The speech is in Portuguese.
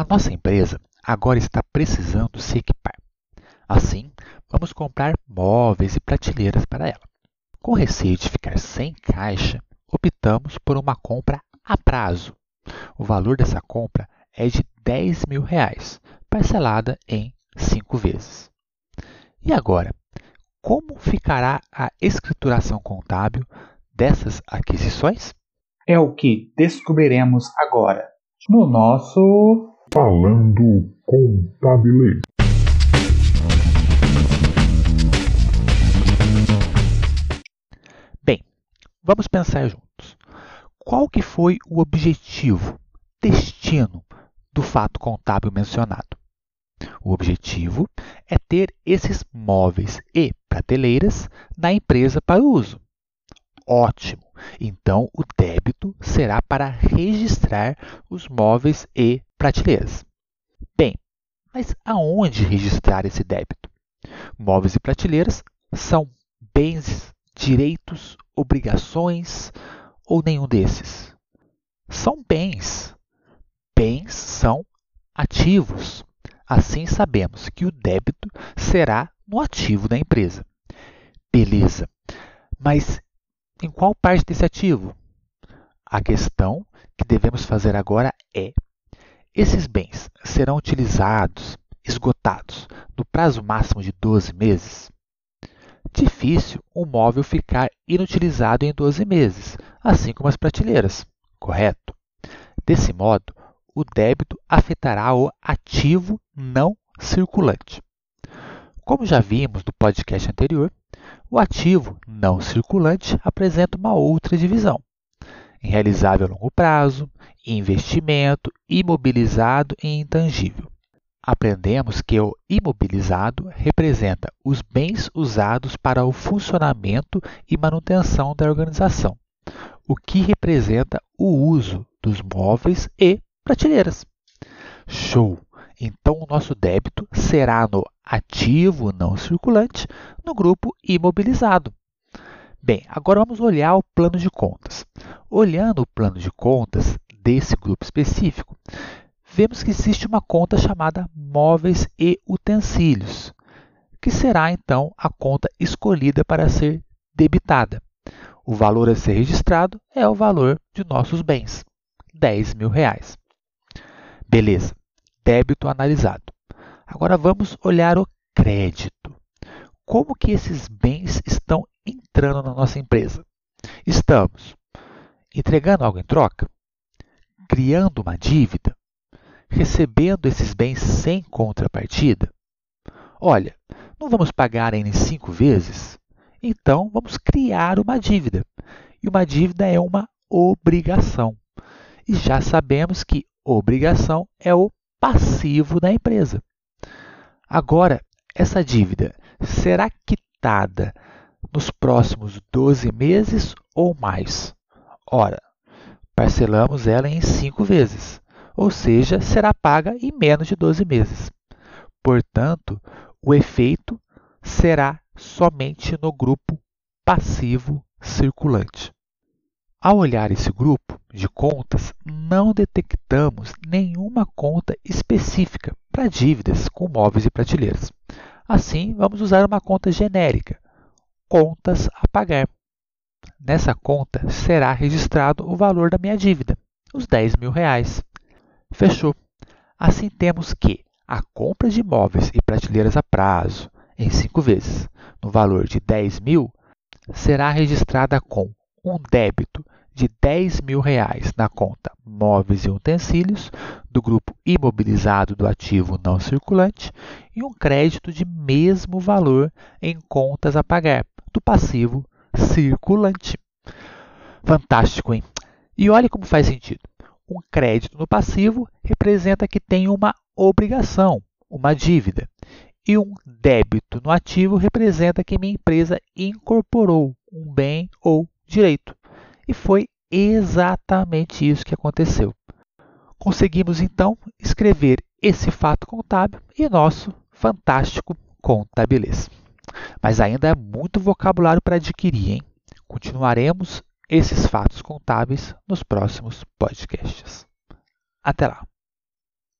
A nossa empresa agora está precisando se equipar. Assim, vamos comprar móveis e prateleiras para ela. Com receio de ficar sem caixa, optamos por uma compra a prazo. O valor dessa compra é de 10 mil reais, parcelada em cinco vezes. E agora, como ficará a escrituração contábil dessas aquisições? É o que descobriremos agora no nosso Falando Contabilês. Bem, vamos pensar juntos. Qual que foi o objetivo, destino do fato contábil mencionado? O objetivo é ter esses móveis e prateleiras na empresa para uso. Ótimo! Então, o débito será para registrar os móveis e prateleiras. Bem, mas aonde registrar esse débito? Móveis e prateleiras são bens, direitos, obrigações ou nenhum desses? São bens. Bens são ativos. Assim sabemos que o débito será no ativo da empresa. Beleza. Mas em qual parte desse ativo? A questão que devemos fazer agora é: esses bens serão utilizados, esgotados, no prazo máximo de 12 meses? Difícil um móvel ficar inutilizado em 12 meses, assim como as prateleiras, correto? Desse modo, o débito afetará o ativo não circulante. Como já vimos no podcast anterior, o ativo não circulante apresenta uma outra divisão: realizável a longo prazo, investimento, imobilizado e intangível. Aprendemos que o imobilizado representa os bens usados para o funcionamento e manutenção da organização, o que representa o uso dos móveis e prateleiras. Show! Então, o nosso débito será no ativo não circulante no grupo imobilizado. Bem, agora vamos olhar o plano de contas. Olhando o plano de contas desse grupo específico, vemos que existe uma conta chamada móveis e utensílios, que será então a conta escolhida para ser debitada. O valor a ser registrado é o valor de nossos bens, 10 mil reais. Beleza débito analisado. Agora vamos olhar o crédito. Como que esses bens entrando na nossa empresa? Estamos entregando algo em troca? Criando uma dívida? Recebendo esses bens sem contrapartida? Olha, não vamos pagar em cinco vezes? Então vamos criar uma dívida. E uma dívida é uma obrigação. E já sabemos que obrigação é o passivo da empresa. Agora, essa dívida será quitada nos próximos 12 meses ou mais? Ora, parcelamos ela em 5 vezes, ou seja, será paga em menos de 12 meses. Portanto, o efeito será somente no grupo passivo circulante. Ao olhar esse grupo de contas, não detectamos nenhuma conta específica para dívidas com móveis e prateleiras. Assim, vamos usar uma conta genérica, contas a pagar. Nessa conta será registrado o valor da minha dívida, os 10 mil reais. Fechou. Assim temos que a compra de móveis e prateleiras a prazo, em cinco vezes, no valor de 10 mil, será registrada com um débito de 10 mil reais na conta móveis e utensílios do grupo imobilizado do ativo não circulante e um crédito de mesmo valor em contas a pagar do passivo circulante. Fantástico, hein? E olhe como faz sentido. Um crédito no passivo representa que tem uma obrigação, uma dívida. E um débito no ativo representa que minha empresa incorporou um bem ou direito. E foi exatamente isso que aconteceu. Conseguimos então escrever esse fato contábil e nosso fantástico contabilês. Mas ainda é muito vocabulário para adquirir, hein? Continuaremos esses fatos contábeis nos próximos podcasts. Até lá!